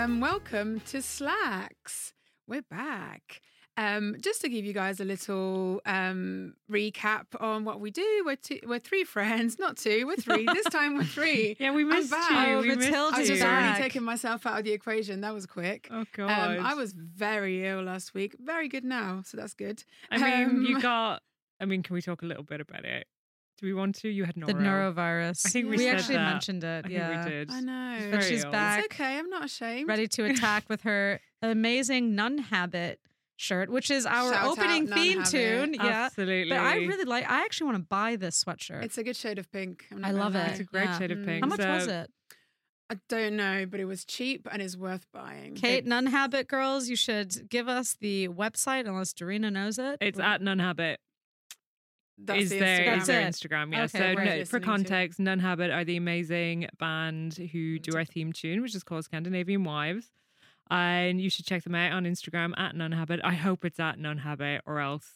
Hello and welcome to Slacks. We're back. Um, just to give you guys a little um, recap on what we do, we're two, we're three friends, not two, we're three. this time we're three. Yeah, we I'm missed back. you. Oh, we missed Matilda, I was just back. already taking myself out of the equation. That was quick. Oh God. Um, I was very ill last week. Very good now, so that's good. I mean, you um, got. I mean, can we talk a little bit about it? Do we want to? You had noro. The norovirus. I think we said actually that. mentioned it. I think yeah. we did. I know. But she's ill. back. It's okay. I'm not ashamed. Ready to attack with her amazing nun habit shirt, which is our Shout opening Nun theme Habit. tune. Yeah. Absolutely. But I really like I actually want to buy this sweatshirt. It's a good shade of pink. I'm not I love it. It's a great Yeah. shade of Mm. pink. How much was it? I don't know, but it was cheap and is worth buying. Kate, Nun Habit girls, you should give us the website unless Dorina knows it. It's at Nun Habit. That's is the their, Instagram. is their Instagram. Yeah. Okay, so no, for Listening to. context, Nun Habit are the amazing band who do our theme tune, which is called Scandinavian Wives. And you should check them out on Instagram at Nun Habit. I hope it's at Nun Habit or else.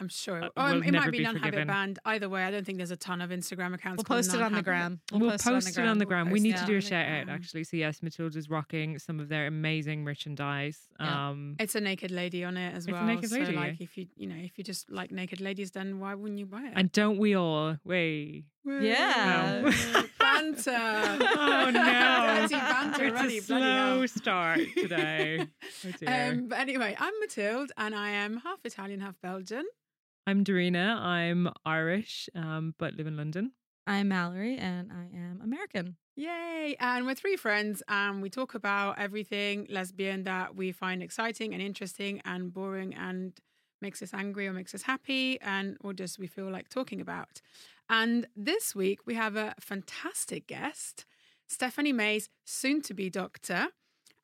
I'm sure. Uh, oh, will it might be be non habit forgiven. band. Either way, I don't think there's a ton of Instagram accounts. We'll post it on the Non-Habit. gram. We'll, post it on the gram. We'll We need to do a the shout out actually. So yes, Matilda's rocking some of their amazing merchandise. Yeah. Um It's a naked lady on it as well. It's a well. naked so lady, like if you you know if you just like naked ladies, then why wouldn't you buy it? and don't we all? Wait. Yeah. Wow. banter. Oh no. Banter it's already. a slow hell. start today. Oh. Um, but anyway, I'm Mathilde, and I am half Italian, half Belgian. I'm Dorina. I'm Irish, um, but live in London. I'm Mallory and I am American. Yay! And we're three friends, and we talk about everything lesbian that we find exciting and interesting and boring and makes us angry or makes us happy and or just we feel like talking about. And this week we have a fantastic guest, Stephanie Mays, soon to be doctor.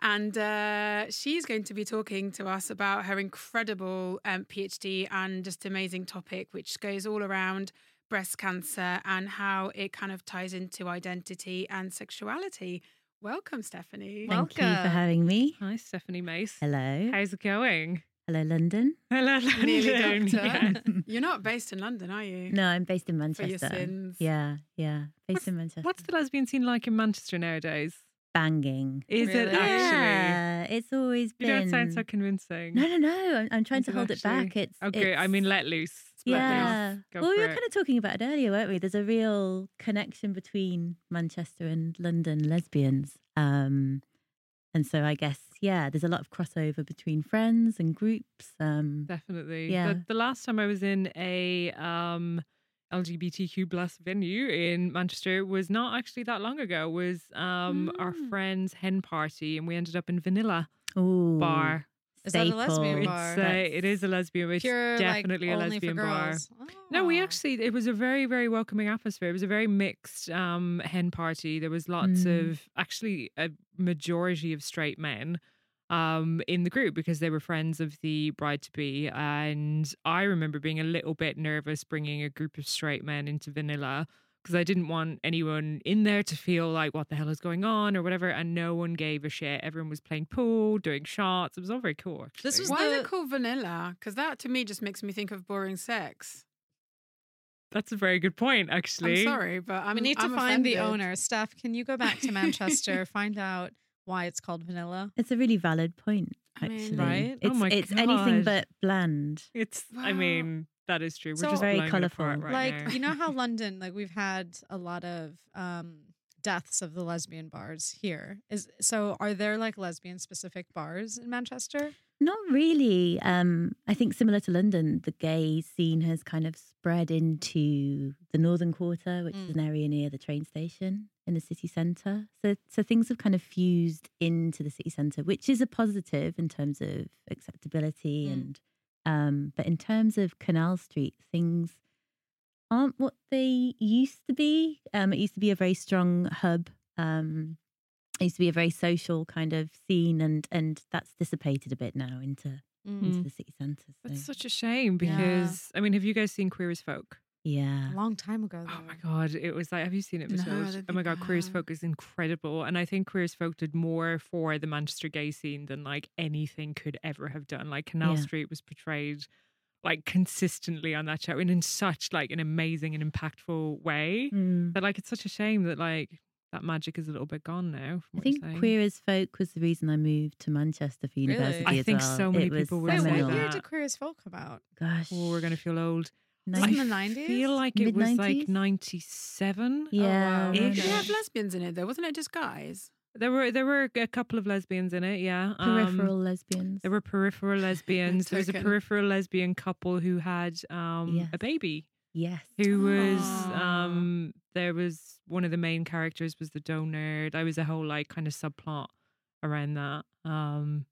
And uh, she's going to be talking to us about her incredible um, PhD and just amazing topic, which goes all around breast cancer and how it kind of ties into identity and sexuality. Welcome, Stephanie. Well- Thank you for having me. Hi, Stephanie Mace. Hello. How's it going? Hello, London. Hello, London. Nearly London. doctor. Yeah. You're not based in London, are you? No, I'm based in For Manchester. your sins. Yeah, yeah. Based in Manchester. What's the lesbian scene like in Manchester nowadays? Banging? Is it Really? actually? Yeah, it's always You been. don't sound so convincing. No, no, no. I'm, I'm trying Is to it hold it actually? back. It's Okay, I mean, let loose. let. Yeah. Go well, we were it. kind of talking about it earlier, weren't we? There's a real connection between Manchester and London lesbians. Um, and so I guess, yeah, there's a lot of crossover between friends and groups. Um, Definitely. Yeah. The, the last time I was in a um, LGBTQ plus venue in Manchester was not actually that long ago. Was um, our Mm. friend's hen party, and we ended up in Vanilla ooh, Bar. Is that a lesbian staple. bar? It's uh, it is a lesbian. It's Pure, definitely like, a lesbian bar. girls. No, we Oh. actually it was a very very welcoming atmosphere. It was a very mixed um, hen party. There was lots Mm. of actually a majority of straight men um, in the group because they were friends of the bride to be. And I remember being a little bit nervous bringing a group of straight men into Vanilla because I didn't want anyone in there to feel like what the hell is going on or whatever. And no one gave a shit. Everyone was playing pool, doing shots. It was all very cool. Actually. This was Why is the- it called vanilla? Because that to me just makes me think of boring sex. That's a very good point, actually. I'm sorry, but I'm, we need to I'm find the owner. Steph, can you go back to Manchester, find out why it's called vanilla? It's a really valid point, I mean- actually. Right? Oh It's, my it's anything but bland. It's. I mean, that is true. We're So- just Very blowing it apart colourful. right like now. you know how London, like we've had a lot of um deaths of the lesbian bars here. Is so are there like lesbian specific bars in Manchester? Not really. Um, I think similar to London, the gay scene has kind of spread into the Northern Quarter, which is Mm. an area near the train station in the city centre. So, so things have kind of fused into the city centre, which is a positive in terms of acceptability Mm. and. Um, but in terms of Canal Street, things aren't what they used to be. Um, it used to be a very strong hub. Um, it used to be a very social kind of scene, and and that's dissipated a bit now into into Mm. the city centre. So. That's such a shame Yeah. because I mean, have you guys seen Queer as Folk? Yeah. A long time ago. Oh my god, it was like, have you seen it? Michelle? don't oh my god, Queer as. Folk is incredible, and I think Queer as Folk did more for the Manchester gay scene than like anything could ever have done. Like Canal Yeah. Street was portrayed like consistently on that show, and in such like an amazing and impactful way. Mm. That like it's such a shame that like that magic is a little bit gone now. From I think you're. Queer as Folk was the reason I moved to Manchester for Really? university. I think well. so many It people would Wait, say what seminal. year did Queer as Folk come out? Gosh, Oh, we're gonna feel old. Was nine- in the I 90s? feel like it was like ninety-seven. Yeah, wow. Ish. They have lesbians in it though, wasn't it just guys? There were there were a couple of lesbians in it. Yeah, Um, peripheral lesbians. There were peripheral lesbians. there was a peripheral lesbian couple who had um, Yes. a baby. yes. Who was um, there was one of the main characters was the donor. There was a whole like kind of subplot around that. Um,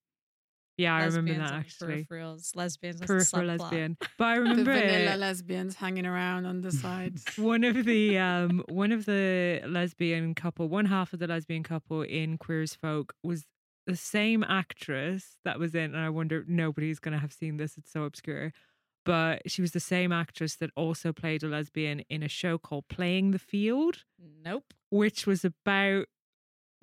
yeah, I remember that actually. Peripherals, lesbians, Peripheral lesbian, but I remember The vanilla it- lesbians hanging around on the sides. one of the um one of the lesbian couple, one half of the lesbian couple in Queer as Folk was the same actress that was in, and I wonder nobody's gonna have seen this. It's so obscure, but she was the same actress that also played a lesbian in a show called Playing the Field, Nope. which was about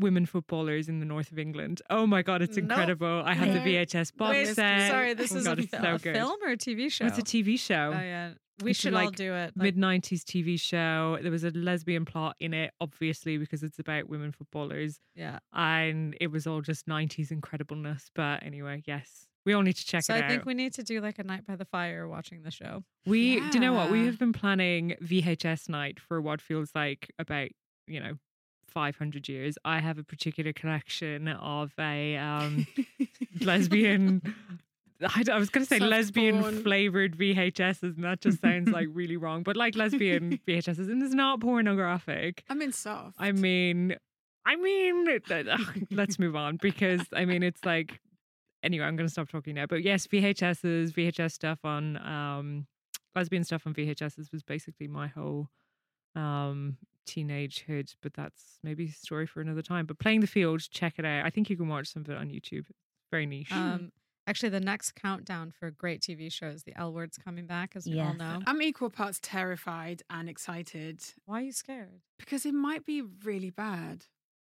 women footballers in the north of England. Oh my god, it's Nope. incredible! I had the VHS box Wait, set. sorry, oh this Oh is God, a, so a film or a TV show? It's a TV show Oh yeah, we It's should all like, do it. like- mid nineties TV show. There was a lesbian plot in it, obviously because it's about women footballers, yeah. and it was all just nineties incredibleness. But anyway, yes, we all need to check So I think we need to do like a night by the fire watching the show. We, do you know what? We have been planning VHS night for what feels like about you know. 500 years. I have a particular collection of a um, lesbian. I, I was going to say lesbian Soft-porn. flavored VHSs, and that just sounds like really wrong. But like lesbian VHSs, and it's not pornographic. I mean, soft. I mean, I mean, let's move on because I mean, it's like anyway. I'm going to stop talking now. But yes, VHSs, VHS stuff on um, lesbian stuff on VHSs was basically my whole um teenagehood. But that's maybe a story for another time. But playing the field, check it out. I think you can watch some of it on YouTube. Very niche. Um, actually, the next countdown for great TV shows, the L Word's coming back, as we all know. I'm equal parts terrified and excited Why are you scared? because it might be really bad.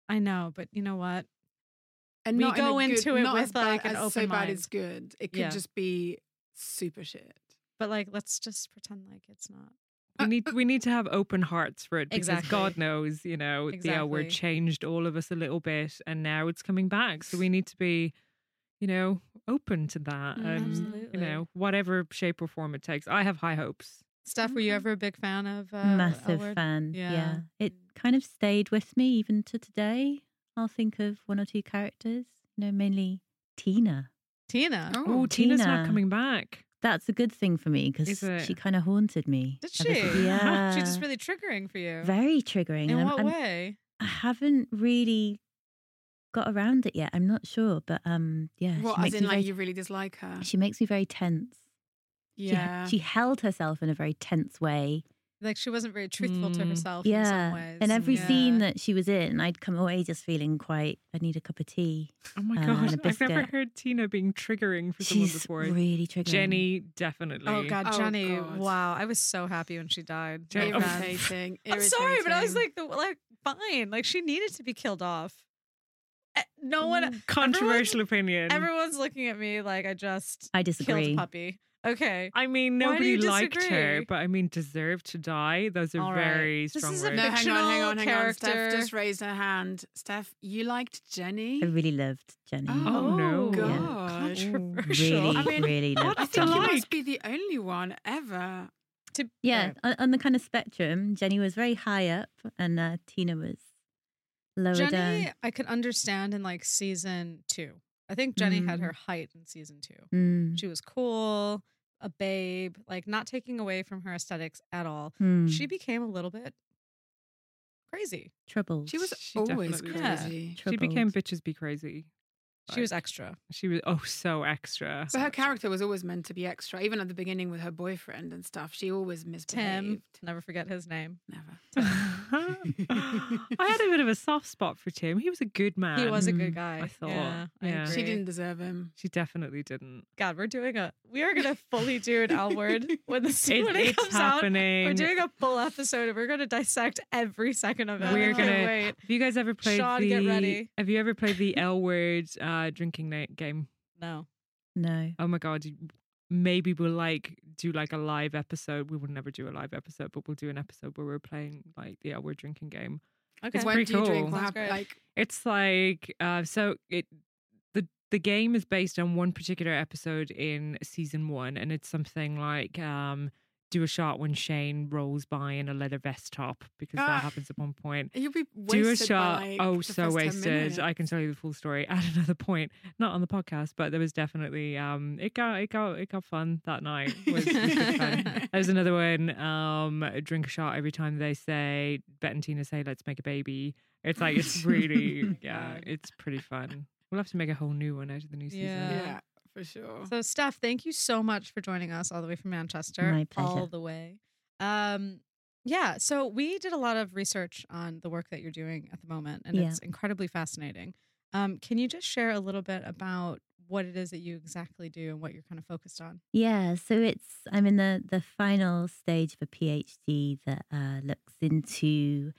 I know, but you know what? And We not in a go good- into it not with, as bad like, an as so open bad mind. it's good. It could Yeah. just be super shit. But like, let's just pretend like it's not. We need we need to have open hearts for it because Exactly. God knows, you know, the L word changed all of us a little bit, and now it's coming back. So we need to be, you know, open to that, Mm, and Absolutely. you know, whatever shape or form it takes. I have high hopes. Steph, were you ever a big fan of uh, Massive L-Word? fan. Yeah. Yeah. It kind of stayed with me even to today. I'll think of one or two characters. You know, mainly Tina. Tina. Oh, Tina's not coming back. That's a good thing for me because she kind of haunted me. Did she? Yeah. She's just really triggering for you. very triggering. In and what I'm- way? I haven't really got around it yet. I'm not sure, but um, yeah, What, she as in, like, very, you really dislike her? she makes me very tense. She, Yeah. she held herself in a very tense way. Like she wasn't very truthful to Mm. herself in some Yeah, ways. and every Yeah. scene that she was in, I'd come away just feeling quite. I need a cup of tea. Oh my Uh, god, and a I've never heard Tina being triggering for someone She's before. really triggering. Jenny definitely. Oh God, Oh, Jenny! God. Wow, I was so happy when she died. Jenny- Oh, man. irritating. I'm sorry, but I was like, the, like, fine. Like she needed to be killed off. Eh, No one, controversial opinion. everyone's looking at me like I just I killed disagree. puppy. Okay, I mean, nobody you liked her, but I mean, deserved to die. Those are All right. very This strong is a words. No, hang on, hang fictional on, hang on. Steph character. just raised her hand. Steph, you liked Jenny? I really loved Jenny. Oh, no. God. controversial. Really, I mean, really loved. I think it you like? must be the only one ever. To- Yeah, right. on, on the kind of spectrum, Jenny was very high up, and uh, Tina was lower Jenny, down. I could understand in like season two. I think Jenny had Mm. her height in season two. Mm, She was cool, a babe, like not taking away from her aesthetics at all. mm, She became a little bit crazy. troubled. She was She always definitely was. crazy. She became bitches be crazy. She was extra. She was oh so extra. But her character was always meant to be extra, even at the beginning with her boyfriend and stuff. She always misbehaved. Tim, never forget his name. Never. I had a bit of a soft spot for Tim. He was a good man. He was a Mm, good guy. I thought, Yeah, I. She didn't deserve him. She definitely didn't. God, we're doing a. We are gonna fully do an L word when the It- when it comes out. happening. We're doing a full episode and we're gonna dissect every second of it. We're gonna- wait. Have you guys ever played Sean, the? get ready. Have you ever played the L word uh, drinking night game? No. No. Oh my god! Maybe we'll like do like a live episode. We will never do a live episode, but we'll do an episode where we're playing like the L word drinking game. Okay. Because when pretty do you drink? cool. What Sounds hap- great. Like, It's like uh, so it the the game is based on one particular episode in season one, and it's something like um, do a shot when Shane rolls by in a leather vest top because Ah. that happens at one point. you'll be wasted do a shot. like, oh, so wasted. I can tell you the full story at another point, not on the podcast, but there was definitely um, it got it got it got fun that night. Was, was. There's another one. Um, drink a shot every time they say Bette and Tina say let's make a baby. It's like it's really yeah, it's pretty fun. We'll have to make a whole new one out of the new season. Yeah. Yeah, for sure. So, Steph, thank you so much for joining us all the way from Manchester. My pleasure. All the way. Um, yeah. So we did a lot of research on the work that you're doing at the moment, and Yeah. it's incredibly fascinating. Um, can you just share a little bit about what it is that you exactly do and what you're kind of focused on? Yeah, so it's I'm in the the final stage of a PhD that uh, looks into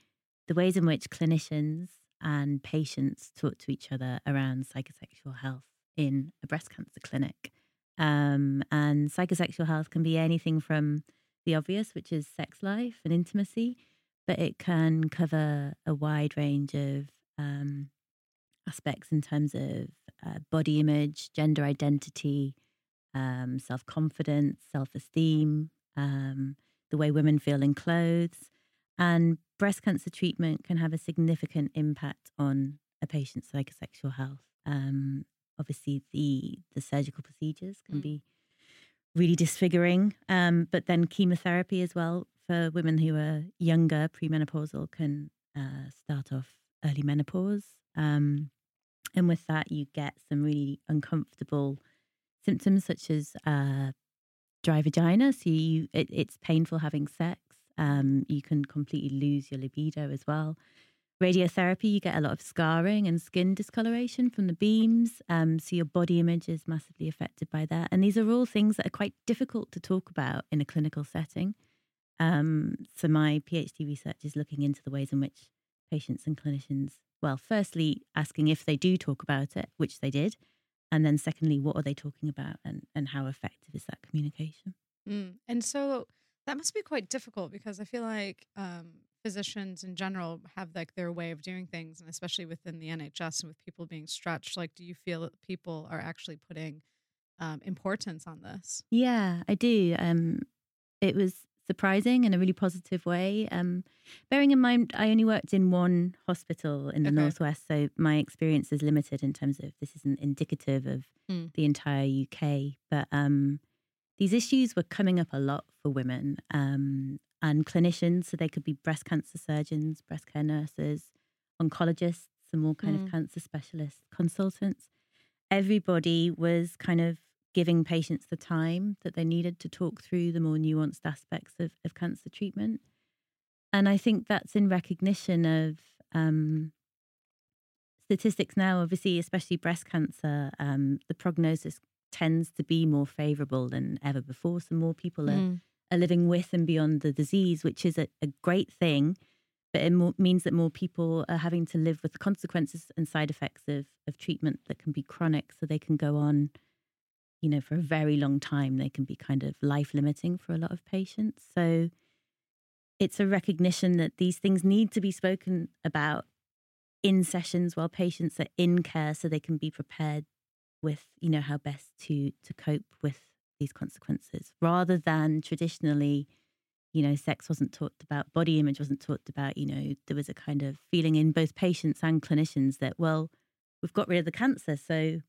the ways in which clinicians and patients talk to each other around psychosexual health in a breast cancer clinic. Um, and psychosexual health can be anything from the obvious, which is sex life and intimacy, but it can cover a wide range of um, aspects in terms of uh, body image, gender identity, um, self confidence, self esteem, um, the way women feel in clothes. And breast cancer treatment can have a significant impact on a patient's psychosexual health. Um, obviously, the the surgical procedures can Mm. be really disfiguring, um, but then chemotherapy as well for women who are younger, premenopausal, can uh, start off early menopause. Um, and with that, you get some really uncomfortable symptoms such as uh, dry vagina. So you, it, it's painful having sex. Um, you can completely lose your libido as well. Radiotherapy, you get a lot of scarring and skin discoloration from the beams. Um, so your body image is massively affected by that. And these are all things that are quite difficult to talk about in a clinical setting. Um, so my PhD research is looking into the ways in which patients and clinicians, well, firstly, asking if they do talk about it, which they did, and then secondly, what are they talking about and, and how effective is that communication? Mm. And so that must be quite difficult because I feel like um, physicians in general have like their way of doing things, and especially within the NHS and with people being stretched. Like, do you feel that people are actually putting um, importance on this? Yeah, I do. Um, it was surprising in a really positive way. Um, bearing in mind, I only worked in one hospital in the Okay. northwest, so my experience is limited in terms of this isn't indicative of Mm. the entire UK. But um, these issues were coming up a lot for women um, and clinicians. So they could be breast cancer surgeons, breast care nurses, oncologists, and more kind Mm. of cancer specialists, consultants. Everybody was kind of giving patients the time that they needed to talk through the more nuanced aspects of, of cancer treatment. And I think that's in recognition of um, statistics now, obviously, especially breast cancer, um, the prognosis tends to be more favorable than ever before. So more people are, Mm. Are living with and beyond the disease, which is a, a great thing. But it means that more people are having to live with the consequences and side effects of, of treatment that can be chronic. So they can go on, you know, for a very long time. They can be kind of life limiting for a lot of patients. So it's a recognition that these things need to be spoken about in sessions while patients are in care so they can be prepared with you know how best to to cope with these consequences rather than traditionally you know sex wasn't talked about body image wasn't talked about you know there was a kind of feeling in both patients and clinicians that well we've got rid of the cancer so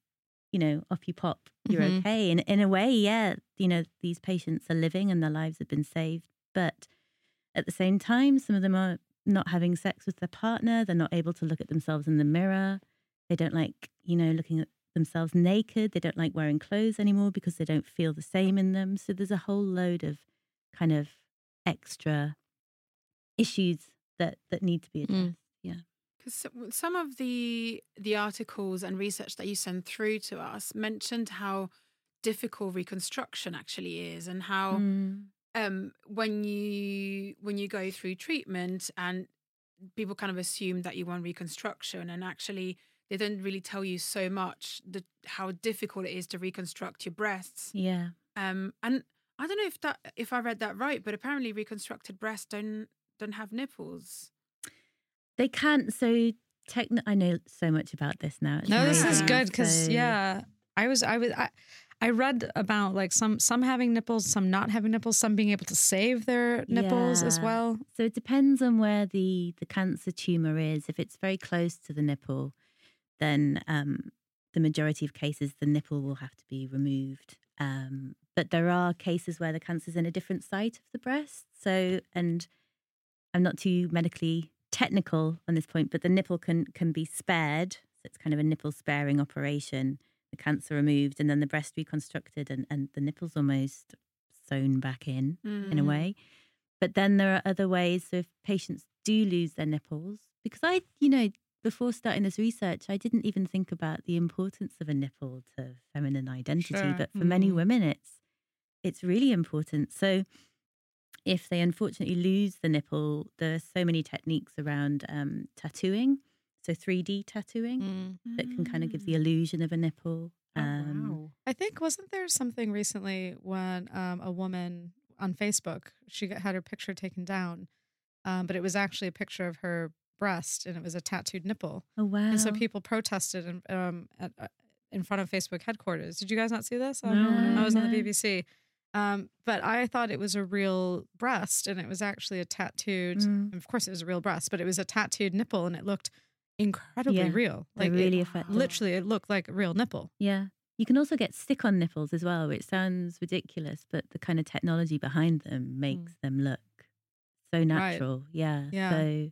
you know off you pop you're Mhm. okay and in a way yeah you know these patients are living and their lives have been saved but at the same time some of them are not having sex with their partner they're not able to look at themselves in the mirror they don't like you know looking at themselves naked. They don't like wearing clothes anymore because they don't feel the same in them. So there's a whole load of kind of extra issues that that need to be addressed. Mm. Yeah. Because some of the the articles and research that you send through to us mentioned how difficult reconstruction actually is, and how Mm. um, when you when you go through treatment and people kind of assume that you want reconstruction, and actually they don't really tell you so much the how difficult it is to reconstruct your breasts. Yeah. Um, and I don't know if that if I read that right, but apparently reconstructed breasts don't don't have nipples. They can't. So techni- I know so much about this now. It's No, this is good because So- yeah, I was I was I, I read about like some some having nipples, some not having nipples, some being able to save their nipples as well. So it depends on where the the cancer tumor is. If it's very close to the nipple, then um, the majority of cases the nipple will have to be removed. Um, but there are cases where the cancer's in a different site of the breast. So, and I'm not too medically technical on this point, but the nipple can can be spared. So it's kind of a nipple sparing operation. The cancer removed, and then the breast reconstructed, and and the nipple's almost sewn back in in a Mm. way. But then there are other ways. So if patients do lose their nipples, because I, you know, before starting this research, I didn't even think about the importance of a nipple to feminine identity. Sure. But for many Mm. women, it's it's really important. So if they unfortunately lose the nipple, there are so many techniques around um, tattooing. So 3D tattooing Mm. that can kind of give the Mm. illusion of a nipple. Oh, Um, wow. I think wasn't there something recently when um, a woman on Facebook she had her picture taken down, um, but it was actually a picture of her breast and it was a tattooed nipple, Oh wow! and so people protested in, um, at, uh, in front of Facebook headquarters. Did you guys not see this? No, Um, I was on the. BBC. Um, but I thought it was a real breast, and it was actually a tattooed. Mm. Of course, it was a real breast, but it was a tattooed nipple, and it looked incredibly Yeah, real. Like really it, effective. literally, it looked like a real nipple. Yeah. You can also get stick on nipples as well, which sounds ridiculous, but the kind of technology behind them makes them look so natural. Yeah. Yeah. So,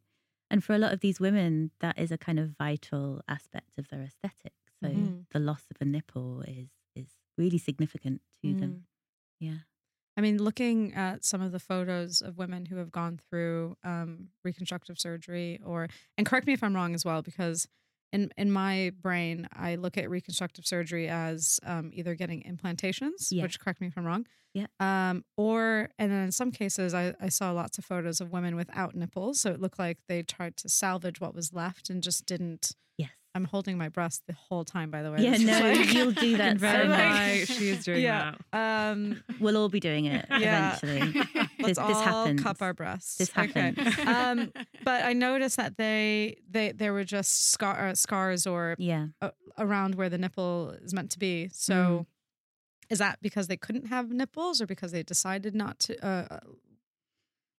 and for a lot of these women, that is a kind of vital aspect of their aesthetic. So Mhm. the loss of a nipple is is really significant to Mm. them. Yeah. I mean, looking at some of the photos of women who have gone through um, reconstructive surgery, or and correct me if I'm wrong as well, because in in my brain, I look at reconstructive surgery as um, either getting implantations, Yeah. which correct me if I'm wrong, Yeah. um, or and then in some cases, I, I saw lots of photos of women without nipples, so it looked like they tried to salvage what was left and just didn't. Yes. I'm holding my breast the whole time, by the way. Yeah, no, like- you'll do that so Very much. nice. She is doing yeah. that. Um, We'll all be doing it Yeah. eventually. Let's this, this all happens. cup our breasts. This Okay. Um, but I noticed that they they there were just scar, uh, scars or Yeah. uh, around where the nipple is meant to be. So, is that because they couldn't have nipples, or because they decided not to? Uh,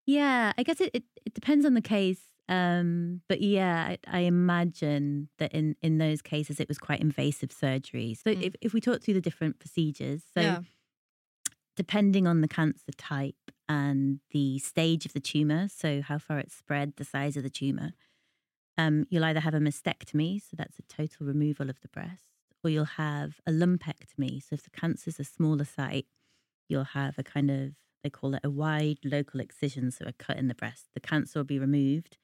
Yeah, I guess it, it, it depends on the case. Um, but yeah, I, I imagine that in, in those cases it was quite invasive surgery. So Mm. if, if we talk through the different procedures, so Yeah. depending on the cancer type and the stage of the tumor, so how far it's spread, the size of the tumor, um, you'll either have a mastectomy, so that's a total removal of the breast, or you'll have a lumpectomy. So if the cancer's a smaller site, you'll have a kind of they call it a wide local excision, so a cut in the breast. The cancer will be removed,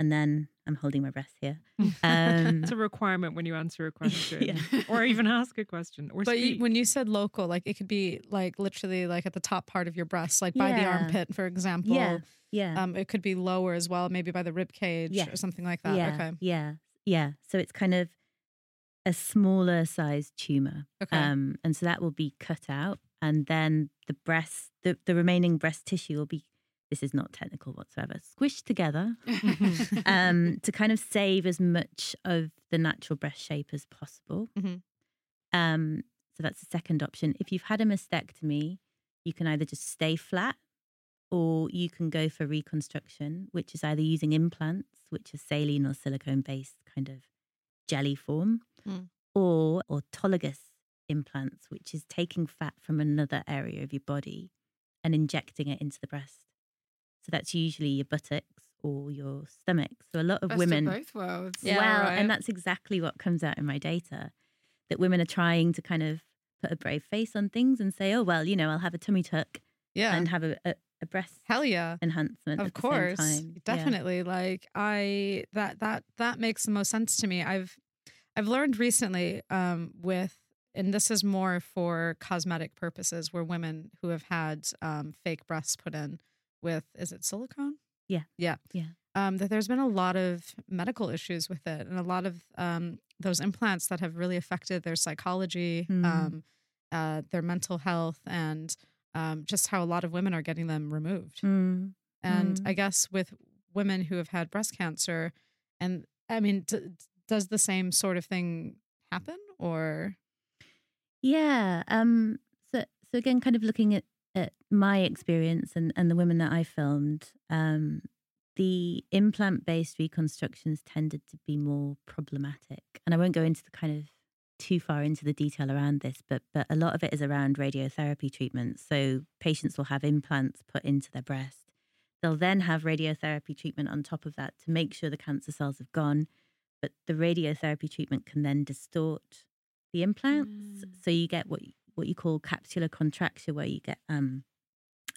and then I'm holding my breath here. Um, It's a requirement when you answer a question Yeah. or even ask a question or but you, speak. when you said local, like it could be like literally like at the top part of your breast, like by the armpit, for example. yeah, yeah, Um, it could be lower as well, maybe by the rib cage or something like that. yeah, Okay. yeah, yeah. So it's kind of a smaller sized tumor, Okay. um, and so that will be cut out, and then the breast, the, the remaining breast tissue will be. This is not technical whatsoever. Squished together um, to kind of save as much of the natural breast shape as possible. Mhm. Um, so that's the second option. If you've had a mastectomy, you can either just stay flat or you can go for reconstruction, which is either using implants, which are saline or silicone based kind of jelly form, Mm. or autologous implants, which is taking fat from another area of your body and injecting it into the breast. So that's usually your buttocks or your stomach. So a lot of Best women of both worlds. Yeah, well, right. and that's exactly what comes out in my data. that women are trying to kind of put a brave face on things and say, oh well, you know, I'll have a tummy tuck Yeah. and have a, a, a breast Hell yeah. enhancement. of at the course same time. Yeah. definitely like i that that that makes the most sense to me i've i've learned recently um with and this is more for cosmetic purposes where women who have had um fake breasts put in with is it silicone Yeah. yeah Yeah. um that there's been a lot of medical issues with it and a lot of um those implants that have really affected their psychology Mm. um uh their mental health and um, just how a lot of women are getting them removed. Mm. And Mm. I guess with women who have had breast cancer, and I mean, d- does the same sort of thing happen or? Yeah. Um. So so again, kind of looking at at my experience and and the women that I filmed. Um. The implant based reconstructions tended to be more problematic, and I won't go into the kind of too far into the detail around this, but but a lot of it is around radiotherapy treatments. So patients will have implants put into their breast. They'll then have radiotherapy treatment on top of that to make sure the cancer cells have gone. But the radiotherapy treatment can then distort the implants, Mm. so you get what what you call capsular contracture, where you get um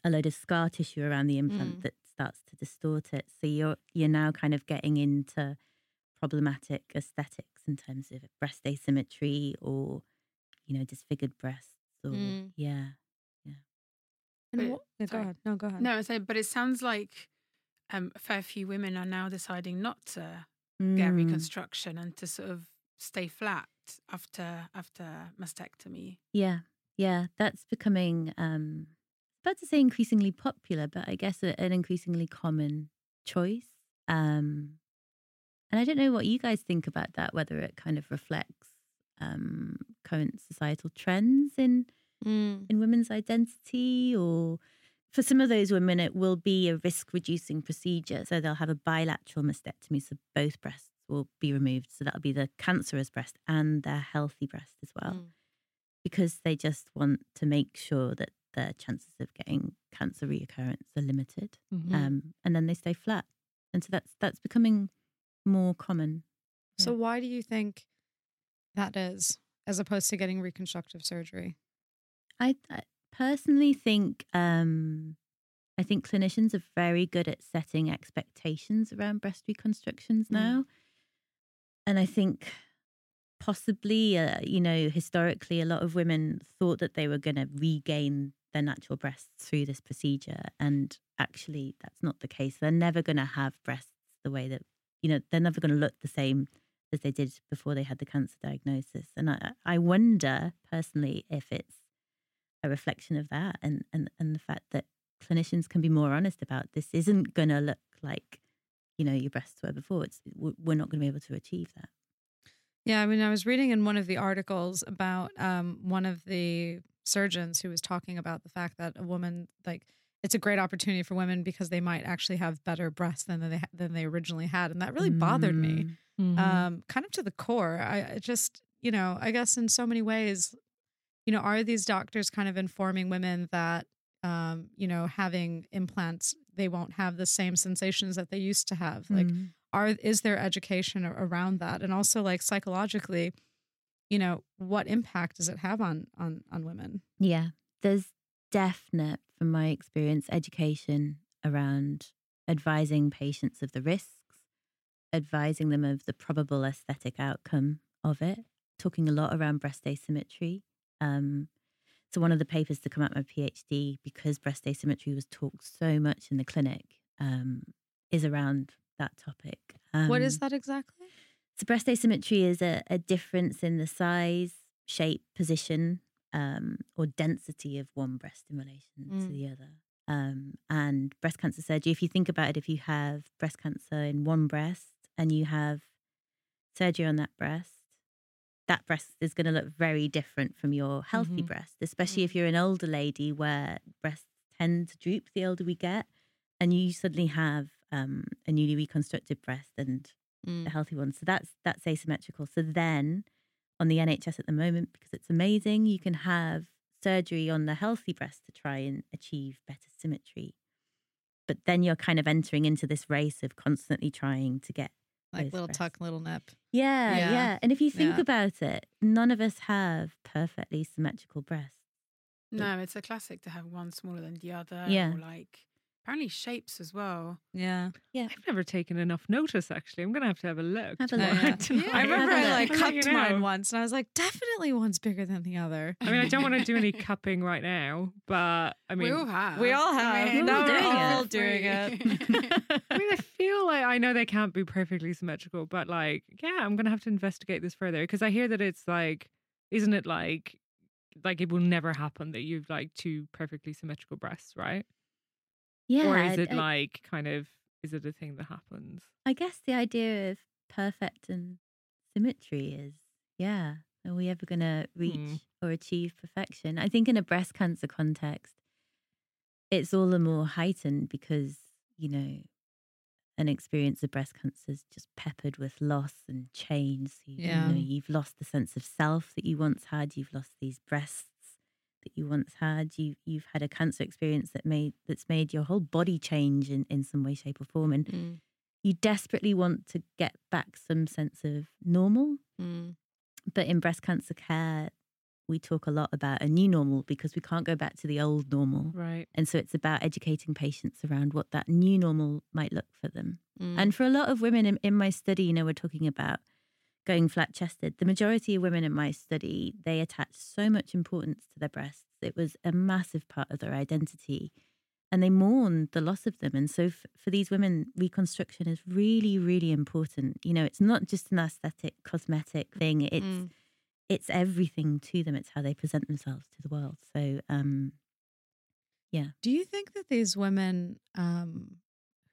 a load of scar tissue around the implant Mm. that starts to distort it. So you're you're now kind of getting into problematic aesthetics in terms of breast asymmetry or you know disfigured breasts or Mm. yeah And But- wha- yeah, go ahead. No, go ahead. No, I say, but it sounds like um, a fair few women are now deciding not to get Mm. reconstruction and to sort of stay flat after after mastectomy. Yeah, yeah, that's becoming um about to say increasingly popular, but I guess a, an increasingly common choice. Um and I don't know what you guys think about that, whether it kind of reflects um current societal trends in Mm. in women's identity or for some of those women it will be a risk reducing procedure so they'll have a bilateral mastectomy so both breasts will be removed so that'll be the cancerous breast and their healthy breast as well Mm. because they just want to make sure that their chances of getting cancer reoccurrence are limited Mhm. um, and then they stay flat and so that's that's becoming more common So why do you think that is, as opposed to getting reconstructive surgery? I, I personally think um, I think clinicians are very good at setting expectations around breast reconstructions Mm. now, and I think possibly, uh, you know, historically, a lot of women thought that they were going to regain their natural breasts through this procedure, and actually, that's not the case. They're never going to have breasts the way that you know they're never going to look the same as they did before they had the cancer diagnosis, and I, I wonder personally if it's a reflection of that and and and the fact that clinicians can be more honest about this isn't going to look like you know your breasts were before. It's we're not going to be able to achieve that. Yeah, I mean, I was reading in one of the articles about um, one of the surgeons who was talking about the fact that a woman, like, it's a great opportunity for women because they might actually have better breasts than they than they originally had, and that really bothered me, Mm. Mhm. um, kind of to the core. I I just, you know, I guess in so many ways, you know, are these doctors kind of informing women that, um, you know, having implants, they won't have the same sensations that they used to have, like Mm. are is there education around that and also like psychologically you know what impact does it have on on on women? Yeah there's definite from my experience education around advising patients of the risks advising them of the probable aesthetic outcome of it talking a lot around breast asymmetry um, so one of the papers to come out of my phd because breast asymmetry was talked so much in the clinic um, is around that topic what is Um, that exactly so breast asymmetry is a, a difference in the size, shape, position, um, or density of one breast in relation to Mm. the other. Um, and breast cancer surgery, if you think about it, if you have breast cancer in one breast and you have surgery on that breast, that breast is going to look very different from your healthy Mhm. breast, especially if you're an older lady where breasts tend to droop the older we get. And you suddenly have um, a newly reconstructed breast and Mm. a healthy ones. So that's that's asymmetrical. So then on the NHS at the moment, because it's amazing, you can have surgery on the healthy breast to try and achieve better symmetry. But then you're kind of entering into this race of constantly trying to get like little breasts. tuck, little nip. Yeah, Yeah. yeah, And if you think Yeah. about it, none of us have perfectly symmetrical breasts. No, it's a classic to have one smaller than the other. Yeah. Or like apparently shapes as well. Yeah. Yeah. I've never taken enough notice. Actually, I'm gonna have to have a look. Have a look. Yeah. I remember Have a I like look. I'll let cupped you mine once and I was like, definitely one's bigger than the other. I mean, I don't want to do any cupping right now, but I mean, we all have. we all I have. mean, Now we're feel all doing it. I mean, I feel like I know they can't be perfectly symmetrical, but like, yeah, I'm gonna have to investigate this further because I hear that it's like, isn't it like, like it will never happen that you've like two perfectly symmetrical breasts, right? Yeah. or is it I- like kind of is it a thing that happens? I guess the idea of perfect and symmetry is, yeah, are we ever going to reach Hmm. or achieve perfection? I think in a breast cancer context, it's all the more heightened because, you know, an experience of breast cancer is just peppered with loss and change. So, you, Yeah. you know, you've lost the sense of self that you once had. You've lost these breasts that you once had. You you've had a cancer experience that made that's made your whole body change in, in some way, shape, or form. And Mm, you desperately want to get back some sense of normal. mm, But in breast cancer care, we talk a lot about a new normal because we can't go back to the old normal. Right. And so it's about educating patients around what that new normal might look for them. mm. And for a lot of women in, in my study, you know, we're talking about going flat chested. The majority of women in my study, they attach so much importance to their breasts. It was a massive part of their identity. And they mourn the loss of them. And so f- for these women, reconstruction is really, really important. You know, it's not just an aesthetic, cosmetic thing. It's Mm. it's everything to them. It's how they present themselves to the world. So um yeah. Do you think that these women um,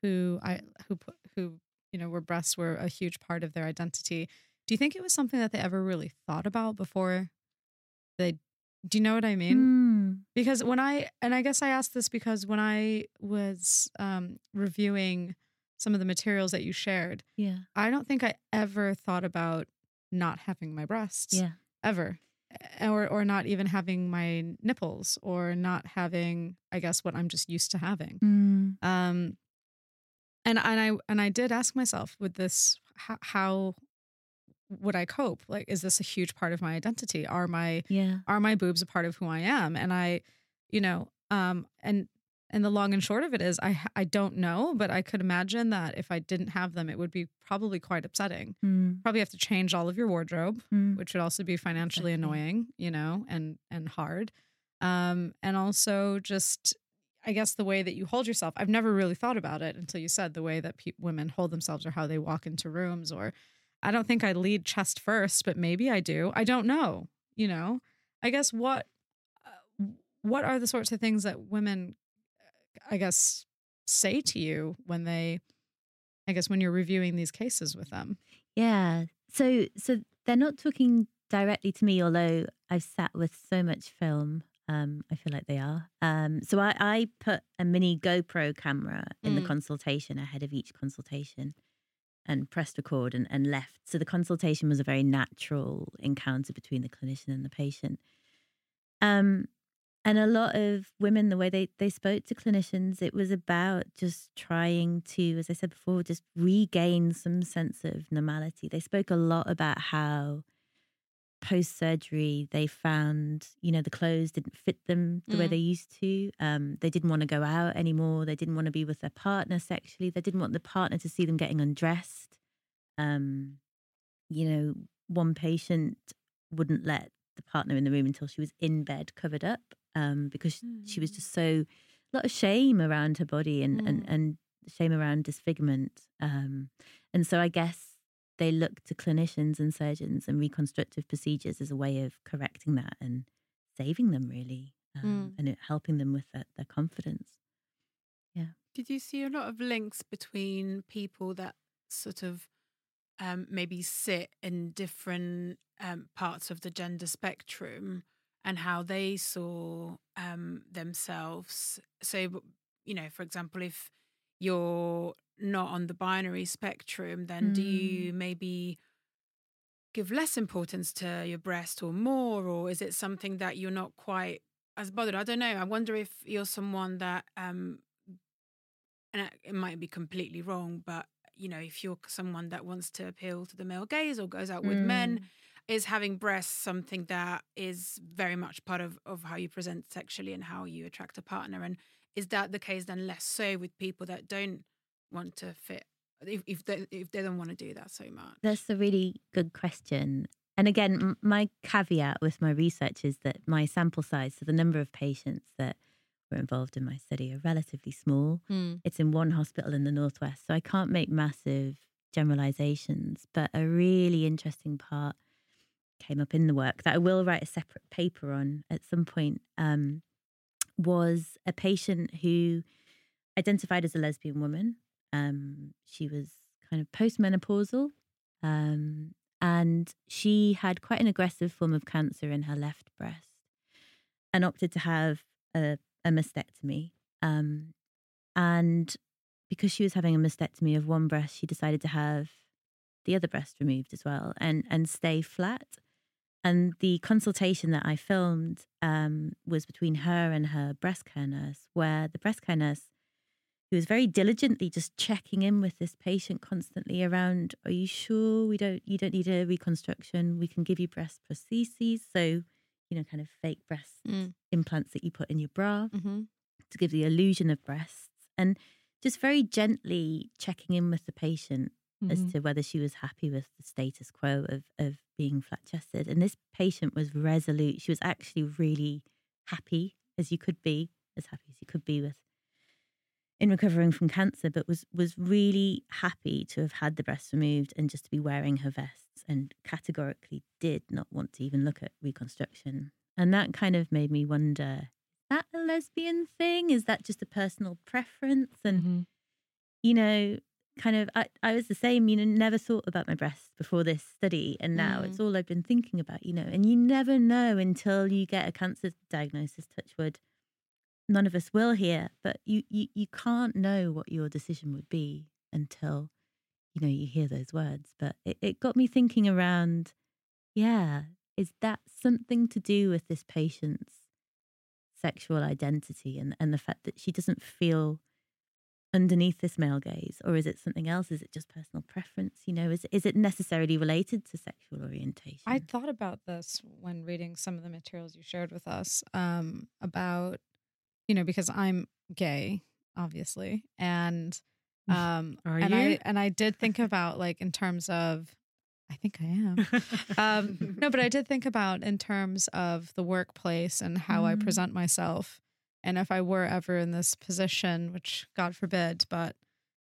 who I who put who you know where breasts were a huge part of their identity, do you think it was something that they ever really thought about before they? Do you know what I mean? hmm, Because when I and I guess I asked this because when I was um, reviewing some of the materials that you shared, yeah. I don't think I ever thought about not having my breasts Yeah. ever Eh, or or not even having my nipples or not having I guess what I'm just used to having. Mm, Um and and I and I did ask myself would this how, how would I cope? Like is this a huge part of my identity? Are my yeah. are my boobs a part of who I am? And I, you know, um, and and the long and short of it is, I I don't know, but I could imagine that if I didn't have them, it would be probably quite upsetting. Mm, Probably have to change all of your wardrobe, mm. which would also be financially annoying, you know, and and hard. Um, and also just, I guess the way that you hold yourself. I've never really thought about it until you said the way that pe- women hold themselves or how they walk into rooms. Or I don't think I lead chest first, but maybe I do. I don't know. You know, I guess what uh, what are the sorts of things that women, uh, I guess, say to you when they, I guess, when you're reviewing these cases with them. Yeah. So so they're not talking directly to me, although I've sat with so much film. Um, I feel like they are. Um, so I, I put a mini GoPro camera in the Mm. consultation ahead of each consultation and pressed record and, and left. So the consultation was a very natural encounter between the clinician and the patient. Um, and a lot of women, the way they, they spoke to clinicians, it was about just trying to, as I said before, just regain some sense of normality. They spoke a lot about how post surgery they found, you know, the clothes didn't fit them the way Mm. they used to. Um, they didn't want to go out anymore. They didn't want to be with their partner sexually. They didn't want the partner to see them getting undressed. Um, you know, one patient wouldn't let the partner in the room until she was in bed covered up um, because she was Mm. just so a lot of shame around her body and and, Mm. and shame around disfigurement um, and so i guess they look to clinicians and surgeons and reconstructive procedures as a way of correcting that and saving them really um, Mm. and it helping them with their, their confidence Yeah. Did you see a lot of links between people that sort of um, maybe sit in different um, parts of the gender spectrum and how they saw um, themselves? So, you know, for example, if you're not on the binary spectrum, then do you maybe give less importance to your breast or more, or is it something that you're not quite as bothered? I don't know. I wonder if you're someone that um, and it- might be completely wrong, but you know, if you're someone that wants to appeal to the male gaze or goes out with men, Mm. is having breasts something that is very much part of, of how you present sexually and how you attract a partner? And is that the case then less so with people that don't want to fit if, if they if they don't want to do that so much? That's a really good question. And again, m- my caveat with my research is that my sample size, so the number of patients that were involved in my study, are relatively small. Hmm. It's in one hospital in the Northwest. So I can't make massive generalizations. But a really interesting part came up in the work that I will write a separate paper on at some point um, was a patient who identified as a lesbian woman. Um, she was kind of postmenopausal. Um, and she had quite an aggressive form of cancer in her left breast and opted to have a, a mastectomy. Um, and because she was having a mastectomy of one breast, she decided to have the other breast removed as well and, and stay flat. And the consultation that I filmed um, was between her and her breast care nurse, where the breast care nurse who was very diligently just checking in with this patient constantly around are you sure we don't you don't need a reconstruction we can give you breast prostheses so you know kind of fake breast Mm. implants that you put in your bra Mm-hmm. to give the illusion of breasts and just very gently checking in with the patient as Mhm. to whether she was happy with the status quo of of being flat chested and this patient was resolute she was actually really happy as you could be as happy as you could be with in recovering from cancer, but was was really happy to have had the breasts removed and just to be wearing her vests, and categorically did not want to even look at reconstruction. And that kind of made me wonder: is that a lesbian thing? Is that just a personal preference? And Mhm. you know, kind of, I, I was the same. You know, never thought about my breasts before this study, and now Mm. it's all I've been thinking about. You know, and you never know until you get a cancer diagnosis. Touch wood none of us will here, but you, you you can't know what your decision would be until you know you hear those words. But it, it got me thinking around, yeah, is that something to do with this patient's sexual identity and, and the fact that she doesn't feel underneath this male gaze, or is it something else? Is it just personal preference? You know, is is it necessarily related to sexual orientation? I thought about this when reading some of the materials you shared with us um, about, you know, because I'm gay, obviously, and um, Are and you? I and I did think about like in terms of, I think I am. um, no, but I did think about in terms of the workplace and how I Mm. present myself, and if I were ever in this position, which God forbid, but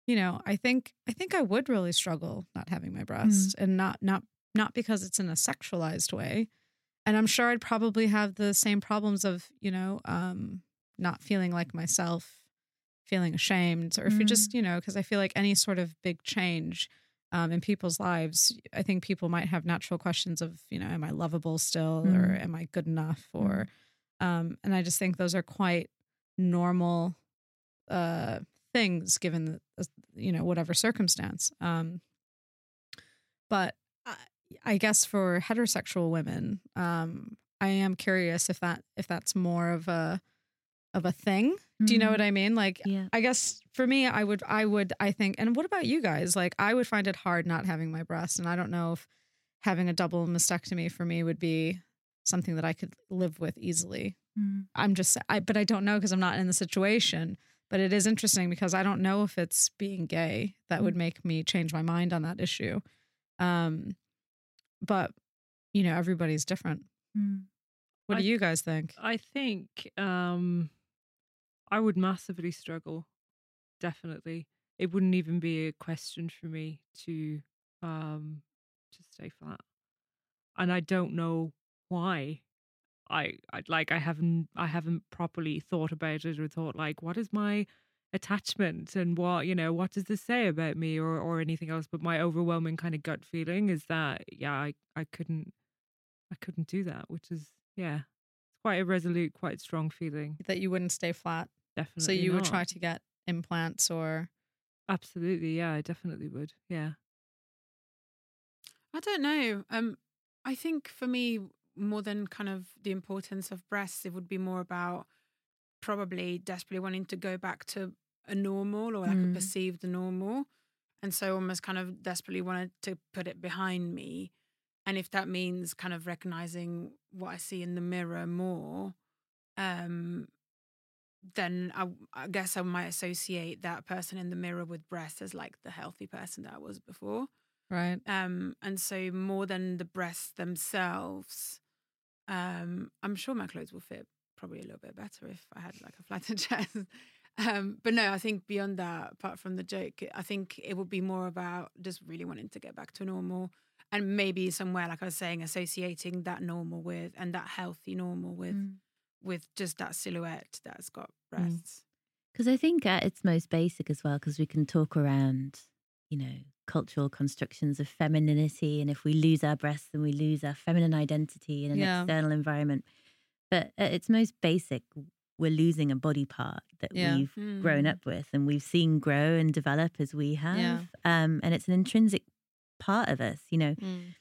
you know, I think I think I would really struggle not having my breast, and not not not because it's in a sexualized way, and I'm sure I'd probably have the same problems of you know, um, not feeling like myself, feeling ashamed, or if you just you know, because I feel like any sort of big change um, in people's lives, I think people might have natural questions of, you know, am I lovable still or Mm. am I good enough? Or, um, and I just think those are quite normal uh, things given, the, you know, whatever circumstance. Um, but I, I guess for heterosexual women, um, I am curious if that if that's more of a of a thing. Do you know Mm. what I mean? Like Yeah. I guess for me, I would, I would, I think, and what about you guys? Like, I would find it hard not having my breast, and I don't know if having a double mastectomy for me would be something that I could live with easily. Mm. I'm just, I, but I don't know because I'm not in the situation. But it is interesting because I don't know if it's being gay that would make me change my mind on that issue. Um, but you know, everybody's different. Mm. What do I- you guys think? I think um, I would massively struggle. Definitely, it wouldn't even be a question for me to um, to stay flat, and I don't know why. I, I like I haven't I haven't properly thought about it or thought like what is my attachment and what you know what does this say about me or or anything else but my overwhelming kind of gut feeling is that yeah I I couldn't I couldn't do that which is yeah it's quite a resolute quite strong feeling That you wouldn't stay flat, definitely so you would try to get implants or absolutely yeah I definitely would yeah I don't know. Um, I think for me, more than kind of the importance of breasts, it would be more about probably desperately wanting to go back to a normal or like Mm. a perceived normal. and so almost kind of desperately wanted to put it behind me. And if that means kind of recognizing what I see in the mirror more, um, then I, I guess I might associate that person in the mirror with breasts as like the healthy person that I was before. Right. Um, and so more than the breasts themselves, um, I'm sure my clothes will fit probably a little bit better if I had like a flatter chest. Um, but no, I think beyond that, apart from the joke, I think it would be more about just really wanting to get back to normal and maybe somewhere, like I was saying, associating that normal with and that healthy normal with Mm. with just that silhouette that's got breasts. Because I think at its most basic as well, because we can talk around, you know, cultural constructions of femininity. And if we lose our breasts, then we lose our feminine identity in an Yeah. external environment. But at its most basic, we're losing a body part that Yeah. we've grown Mm. up with and we've seen grow and develop as we have. Yeah. Um, and it's an intrinsic part of us, you know. Mm.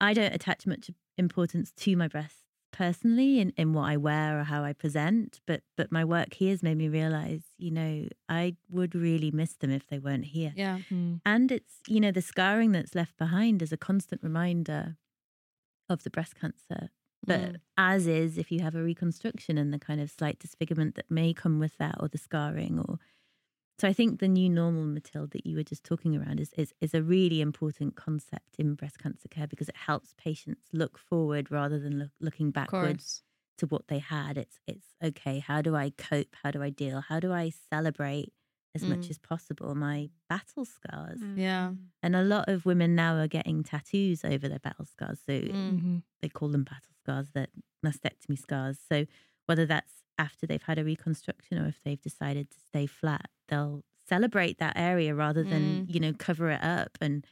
I don't attach much importance to my breasts personally in, in what I wear or how I present, but but my work here has made me realize, you know, I would really miss them if they weren't here. Yeah. Mm. And it's, you know, the scarring that's left behind is a constant reminder of the breast cancer. But Mm. as is if you have a reconstruction and the kind of slight disfigurement that may come with that or the scarring or so I think the new normal, Matilda, that you were just talking around is, is is a really important concept in breast cancer care because it helps patients look forward rather than look, looking backwards to what they had. It's it's okay. How do I cope? How do I deal? How do I celebrate as much Mm. as possible my battle scars? Yeah. And a lot of women now are getting tattoos over their battle scars. So Mm. Mhm. they call them battle scars, that mastectomy scars. So whether that's after they've had a reconstruction or if they've decided to stay flat, they'll celebrate that area rather than, you know, cover it up and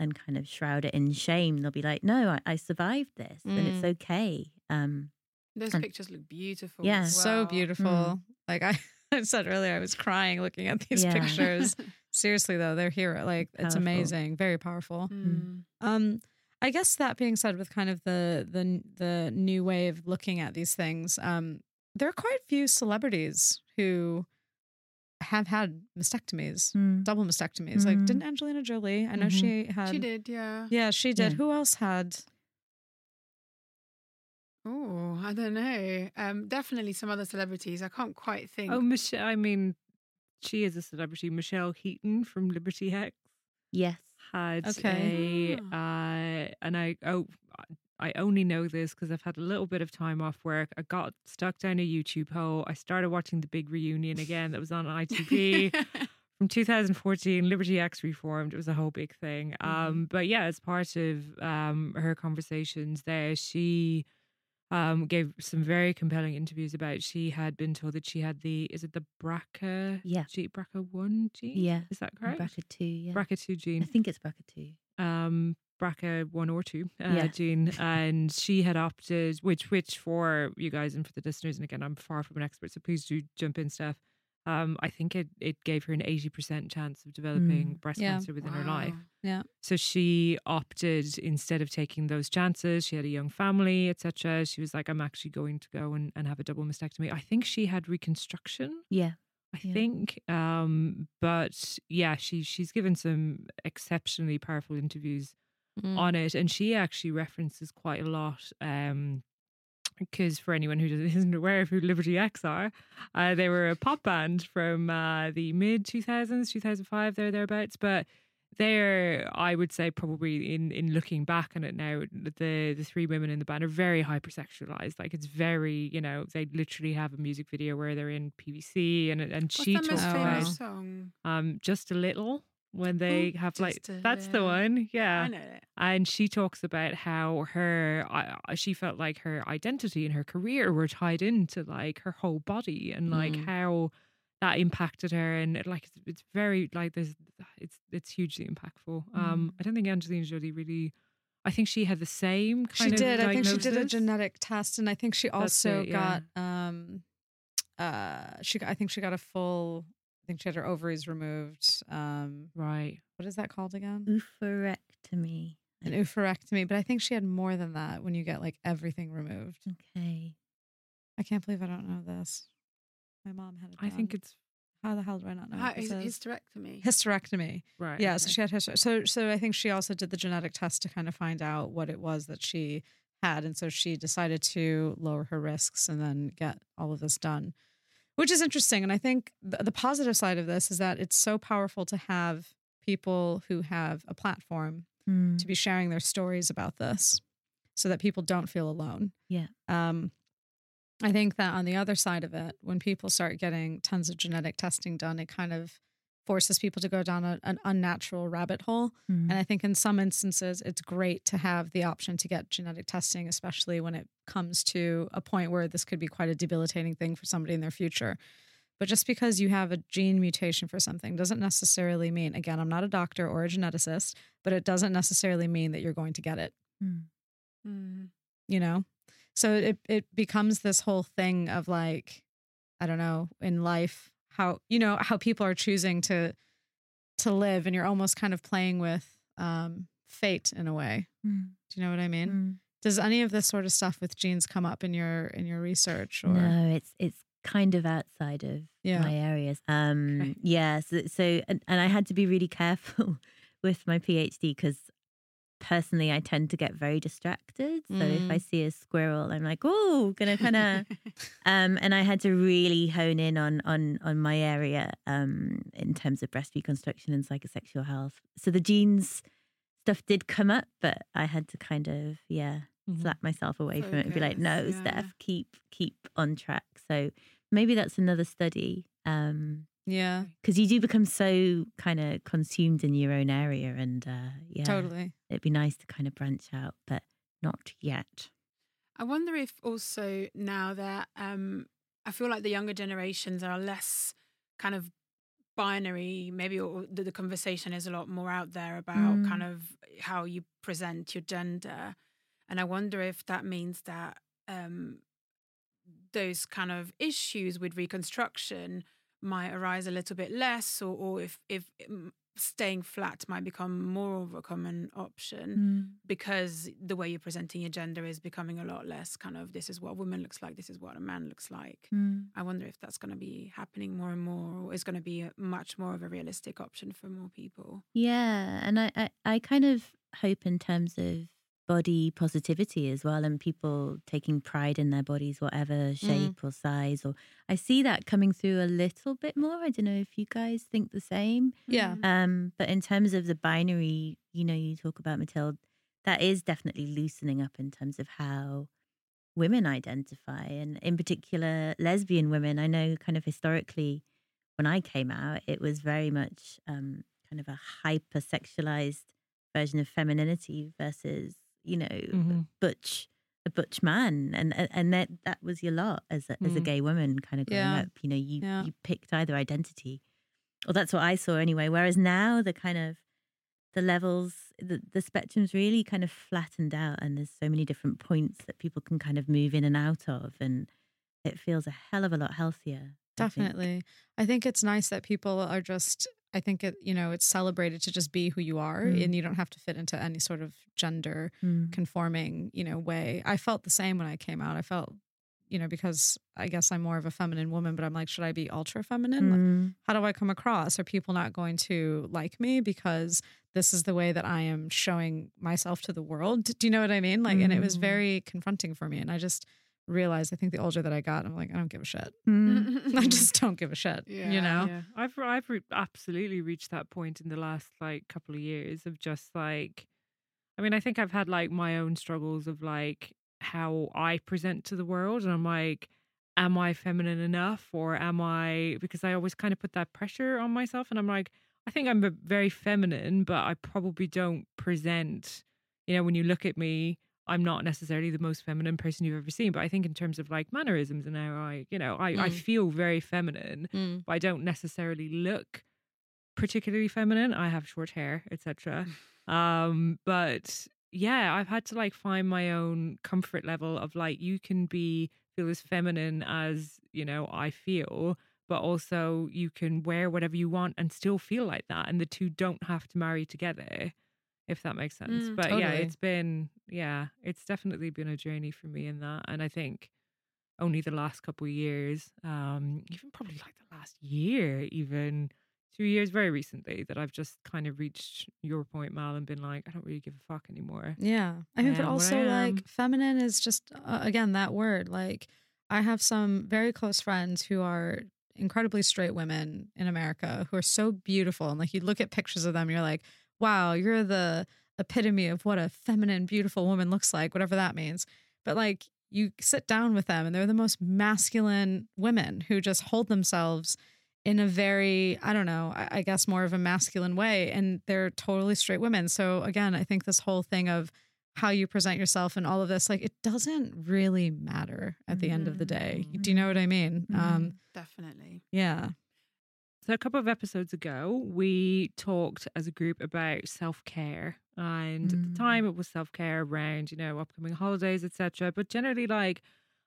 and kind of shroud it in shame. They'll be like, no, I, I survived this and it's Mm. okay. Um, Those And- pictures look beautiful. Yeah. as So well. beautiful. Like I, I said earlier, I was crying looking at these Yeah. pictures. Seriously though, they're here. Like it's amazing. Very powerful. Mm. Um, I guess that being said, with kind of the the the new way of looking at these things, um, there are quite a few celebrities who have had mastectomies, mm. double mastectomies. Like, Mhm. didn't Angelina Jolie? I know Mhm. she had. She did, yeah. Yeah, she did. Yeah. Who else had? Oh, I don't know. Um, definitely some other celebrities. I can't quite think. Oh, Michelle. I mean, she is a celebrity. Michelle Heaton from Liberty X Yes. had Okay. a, uh, and I oh, I only know this because I've had a little bit of time off work. I got stuck down a YouTube hole. I started watching the big reunion again that was on ITV. from 2014 liberty x reformed it was a whole big thing um but yeah as part of um her conversations there she um gave some very compelling interviews about she had been told that she had the is it the BRCA Yeah. G, BRCA1 gene Yeah. is that correct BRCA2, yeah. BRCA2 I think it's BRCA2. um BRCA1 or 2 uh, Yes. gene and she had opted which which for you guys and for the listeners and again I'm far from an expert so please do jump in Steph um, I think it, it gave her an 80% chance of developing Mm. breast Yeah. cancer within her life. Wow. So she opted instead of taking those chances. She had a young family, etc. She was like, I'm actually going to go and, and have a double mastectomy. I think she had reconstruction. Yeah. I Yeah. think, um, but yeah, she she's given some exceptionally powerful interviews Mm. on it, and she actually references quite a lot. Um, because for anyone who doesn't- isn't aware of who Liberty X are, uh, they were a pop band from uh, the mid 2000s, 2005, there thereabouts. But they're, I would say, probably in in looking back on it now, the the three women in the band are very hypersexualized. Like it's very, you know, they literally have a music video where they're in PVC, and and What's she their talks about famous song? um just a little when they have like a that's the one, yeah I know it. and she talks about how her I she felt like her identity and her career were tied into like her whole body and like Mm. how that impacted her and it, like it's, it's very like there's it's it's hugely impactful um i don't think angelina jolie really i think she had the same She kind of did. I think she did a genetic test, and I think she also it, yeah. got um, uh, she got, I think she got a full. I think she had her ovaries removed. Um, right what is that called again? Oophorectomy. An oophorectomy. But I think she had more than that when you get like everything removed. Okay. I can't believe I don't know this. My mom had it. i think it's How the hell do I not know? How- what this hys- is? hysterectomy. Hysterectomy. Right. Yeah, so she had hyster- so so I think she also did the genetic test to kind of find out what it was that she had, and so she decided to lower her risks and then get all of this done, which is interesting. And I think the, the positive side of this is that it's so powerful to have people who have a platform Mm. to be sharing their stories about this, so that people don't feel alone. Yeah. Um, I think that on the other side of it, when people start getting tons of genetic testing done, it kind of forces people to go down a, an unnatural rabbit hole. Mm. And I think in some instances, it's great to have the option to get genetic testing, especially when it comes to a point where this could be quite a debilitating thing for somebody in their future. But just because you have a gene mutation for something doesn't necessarily mean, again, I'm not a doctor or a geneticist, but it doesn't necessarily mean that you're going to get it Mm. Mm. you know so it it becomes this whole thing of like i don't know in life how you know how people are choosing to to live and you're almost kind of playing with um fate in a way Mm. do you know what i mean Mm. does any of this sort of stuff with genes come up in your in your research or No, it's it's kind of outside of Yeah. my areas. Um, Okay. yeah. So, so and, and I had to be really careful with my PhD because personally I tend to get very distracted. So if I Mm. see a squirrel, I'm like, oh, gonna kind of. um, and I had to really hone in on on on my area um, in terms of breast reconstruction and psychosexual health. So the genes stuff did come up, but I had to kind of yeah Mhm. slap myself away from it and be like, no, yeah. Steph, keep keep on track. So maybe that's another study. Um yeah because you do become so kind of consumed in your own area and uh yeah totally it'd be nice to kind of branch out but not yet I wonder if also now that um, I feel like the younger generations are less kind of binary. Maybe or the, the conversation is a lot more out there about Mm. kind of how you present your gender, and I wonder if that means that um, those kind of issues with reconstruction might arise a little bit less, or, or if if mm, staying flat might become more of a common option because the way you're presenting your gender is becoming a lot less kind of this is what a woman looks like, this is what a man looks like. Mm. I wonder if that's going to be happening more and more, or is going to be a, much more of a realistic option for more people. yeah and I, I i kind of hope in terms of body positivity as well and people taking pride in their bodies whatever shape or size or i see that coming through a little bit more. I don't know if you guys think the same yeah. Um, but in terms of the binary, you know, you talk about Matilda, that is definitely loosening up in terms of how women identify, and in particular, lesbian women. I know, kind of historically, when I came out, it was very much um, kind of a hypersexualized version of femininity versus, you know, Mhm. butch a butch man, and and- that that was your lot as a as a Mm. gay woman, kind of growing Yeah. up. You know, you Yeah. you picked either identity well that's what i saw anyway whereas now the kind of the levels the, the spectrum's really kind of flattened out and there's so many different points that people can kind of move in and out of and it feels a hell of a lot healthier I think. Definitely. I think it's nice that people are just I think it you know it's celebrated to just be who you are Mm. and you don't have to fit into any sort of gender Mm. conforming, you know, way. I felt the same when I came out. I felt you know because I guess I'm more of a feminine woman, but I'm like should I be ultra feminine? Like, Mm. how do I come across? Are people not going to like me because this is the way that I am showing myself to the world? Do you know what I mean? Like and it was Mm. very confronting for me and I just realized I think the older that I got, I'm like I don't give a shit. Mm. I just don't give a shit. Yeah. You know? Yeah, I've I've re- absolutely reached that point in the last like couple of years of just like, I mean, I think I've had like my own struggles of like how I present to the world, and I'm like, am I feminine enough, or am I? Because I always kind of put that pressure on myself, and I'm like, I think I'm very feminine, but I probably don't present. You know, when you look at me, I'm not necessarily the most feminine person you've ever seen, but I think in terms of like mannerisms and how I, you know, I, I Mm. feel very feminine Mm. but I don't necessarily look particularly feminine. I have short hair, etc. Um, but yeah, I've had to like find my own comfort level of like you can be feel as feminine as you know I feel, but also you can wear whatever you want and still feel like that, and the two don't have to marry together. If that makes sense. Mm, but yeah, it's been yeah, it's definitely been a journey for me in that. And I think only the last couple of years, um, even probably like the last year, even two years, very recently, that I've just kind of reached your point, Mal, and been like, I don't really give a fuck anymore. Yeah. I mean, I but am what I also like feminine is just uh, again that word. Like I have some very close friends who are incredibly straight women in America who are so beautiful and like you look at pictures of them you're like, "Wow, you're the epitome of what a feminine beautiful woman looks like, whatever that means." But like you sit down with them and they're the most masculine women who just hold themselves in a very, I don't know, I, guess more of a masculine way. And they're totally straight women. So again, I think this whole thing of how you present yourself and all of this, like it doesn't really matter at the end of the mm-hmm. day. Do you know mm-hmm. what I mean? Um, mm-hmm. Definitely. yeah. So, a couple of episodes ago, we talked as a group about self care. And at Mm. the time, it was self care around, you know, upcoming holidays, etc. But generally, like,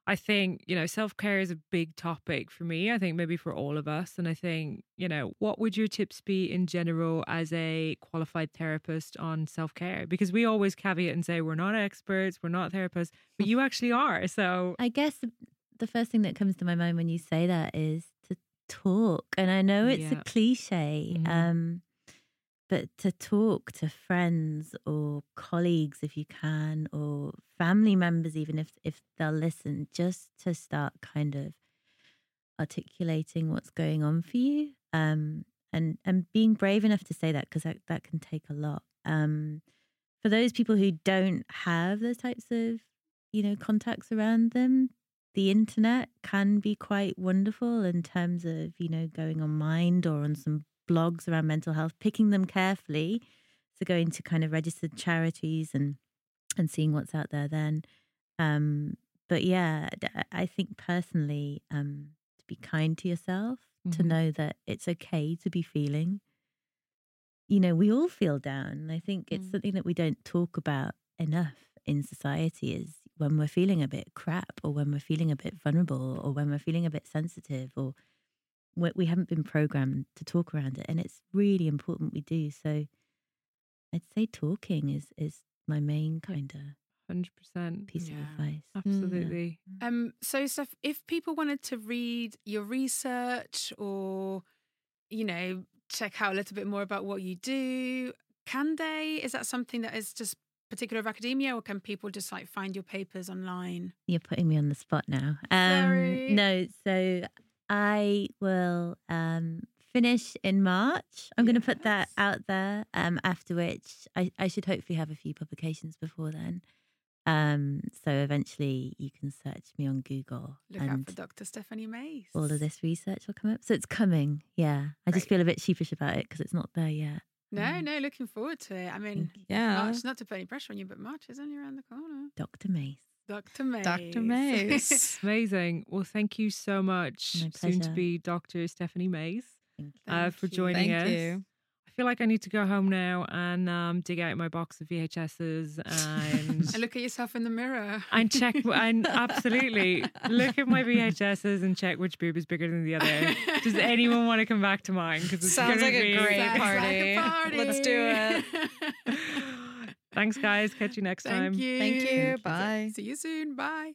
I think, you know, self care is a big topic for me. I think maybe for all of us. And I think, you know, what would your tips be in general as a qualified therapist on self care? Because we always caveat and say we're not experts, we're not therapists, but you actually are. So, I guess the first thing that comes to my mind when you say that is talk. And I know it's Yeah. a cliche, Mhm. um, but to talk to friends or colleagues if you can, or family members, even if, if they'll listen, just to start kind of articulating what's going on for you. Um, and, and being brave enough to say that because that, that can take a lot. Um, for those people who don't have those types of you know contacts around them the internet can be quite wonderful in terms of you know going on mind or on some blogs around mental health picking them carefully so going to kind of registered charities and and seeing what's out there then um but yeah I think personally um to be kind to yourself to Mhm. know that it's okay to be feeling you know we all feel down i think it's Mm. something that we don't talk about enough in society is when we're feeling a bit crap or when we're feeling a bit vulnerable or when we're feeling a bit sensitive or we we haven't been programmed to talk around it and it's really important we do so i'd say talking is is my main kind of 100%. piece of advice Absolutely. Um, so, Steph, if people wanted to read your research or, you know, check out a little bit more about what you do, can they? Is that something that is just particular of academia, or can people just like find your papers online? You're putting me on the spot now. Um, Sorry. No, so I will um, finish in March. I'm going to put that out there. Um, after which, I, I should hopefully have a few publications before then. Um, so eventually, you can search me on Google, Look out for Dr. Stephanie Mace. all of this research will come up. So it's coming. Yeah, I just feel a bit sheepish about it because it's not there yet. No, Um, no, looking forward to it. I mean, Yeah. March, not to put any pressure on you, but March is only around the corner. Dr. Mace. Dr. Mace. Dr. Mace. Amazing. Well, thank you so much, My soon to be Dr. Stephanie Mace, Thank you. uh, Thank for you. joining Thank us. you. I feel like I need to go home now and um, dig out my box of VHSs and And look at yourself in the mirror. and check and absolutely look at my VHSs and check which boob is bigger than the other. Does anyone want to come back to mine? Because it's Sounds gonna like a great Sounds like a party. Let's do it. Thanks, guys. Catch you next time. Thank you. Thank you. Bye. See you soon. Bye.